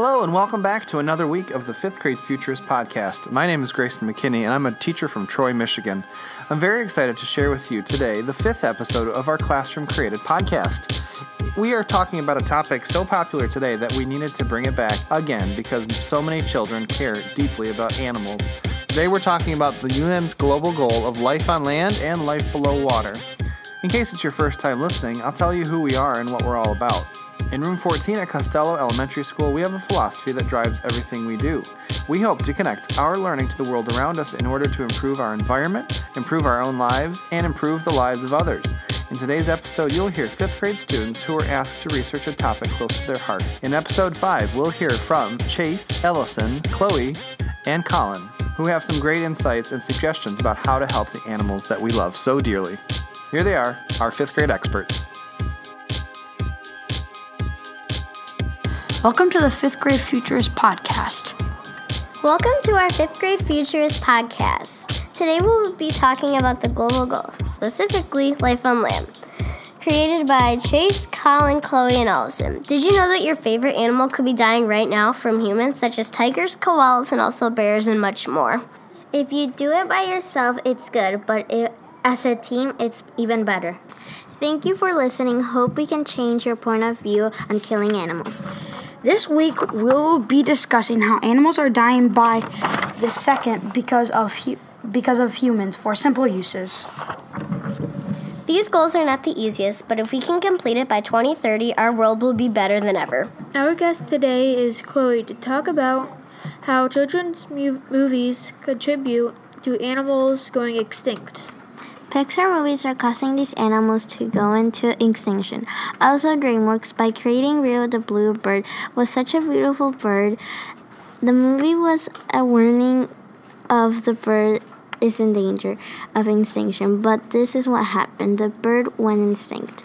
Hello, and welcome back to another week of the Fifth Grade Futurist Podcast. My name is Grayson McKinney, and I'm a teacher from Troy, Michigan. I'm very excited to share with you today the fifth episode of our Classroom Created podcast. We are talking about a topic so popular today that we needed to bring it back again because so many children care deeply about animals. Today, we're talking about the UN's global goal of life on land and life below water. In case it's your first time listening, I'll tell you who we are and what we're all about. In room 14 at Costello Elementary School, we have a philosophy that drives everything we do. We hope to connect our learning to the world around us in order to improve our environment, improve our own lives, and improve the lives of others. In today's episode, you'll hear fifth grade students who are asked to research a topic close to their heart. In episode 5, we'll hear from Chase, Ellison, Chloe, and Colin, who have some great insights and suggestions about how to help the animals that we love so dearly. Here they are, our fifth grade experts. Welcome to the Fifth Grade Futurist Podcast. Welcome to our Fifth Grade Futurist Podcast. Today we'll be talking about the global goal, specifically life on land. Created by Chase, Colin, Chloe, and Ellison. Did you know that your favorite animal could be dying right now from humans, such as tigers, koalas, and also bears, and much more? If you do it by yourself, it's good, but as a team, it's even better. Thank you for listening. Hope we can change your point of view on killing animals. This week we'll be discussing how animals are dying by the second because of hu- because of humans for simple uses. These goals are not the easiest, but if we can complete it by 2030, our world will be better than ever. Our guest today is Chloe to talk about how children's mu- movies contribute to animals going extinct. Pixar movies are causing these animals to go into extinction. Also, DreamWorks, by creating Rio the Blue Bird, was such a beautiful bird. The movie was a warning of the bird is in danger of extinction, but this is what happened. The bird went extinct.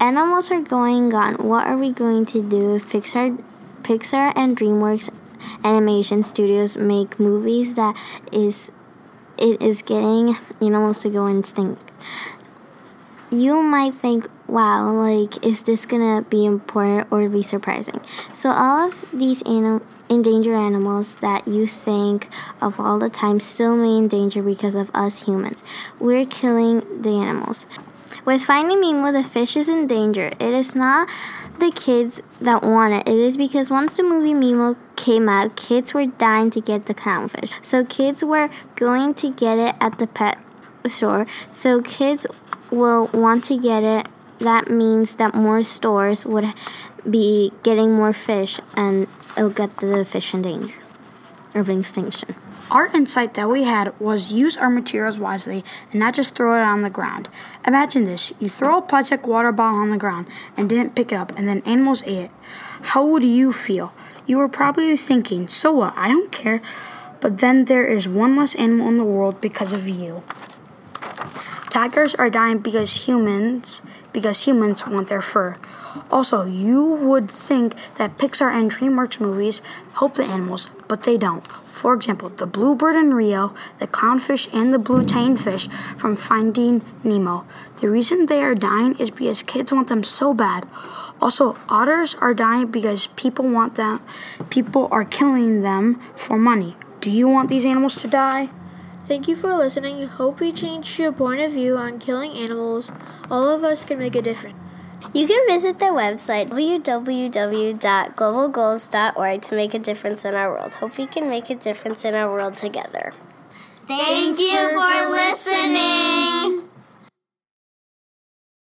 Animals are going gone. What are we going to do if Pixar Pixar and DreamWorks animation studios make movies that is it is getting animals to go extinct. You might think, wow, like, is this gonna be important or be surprising? So, all of these anim- endangered animals that you think of all the time still may endanger because of us humans. We're killing the animals. With Finding Nemo, the fish is in danger. It is not the kids that want it. It is because once the movie Nemo came out, kids were dying to get the clownfish. So kids were going to get it at the pet store. So kids will want to get it. That means that more stores would be getting more fish and it'll get the fish in danger of extinction. Our insight that we had was use our materials wisely and not just throw it on the ground. Imagine this you throw a plastic water bottle on the ground and didn't pick it up, and then animals ate it. How would you feel? You were probably thinking, so what? I don't care. But then there is one less animal in the world because of you. Tigers are dying because humans because humans want their fur. Also, you would think that Pixar and DreamWorks movies help the animals, but they don't. For example, the bluebird in Rio, the clownfish, and the blue tang fish from Finding Nemo. The reason they are dying is because kids want them so bad. Also, otters are dying because people want them. People are killing them for money. Do you want these animals to die? Thank you for listening. Hope we changed your point of view on killing animals. All of us can make a difference. You can visit the website www.globalgoals.org to make a difference in our world. Hope we can make a difference in our world together. Thank you for listening.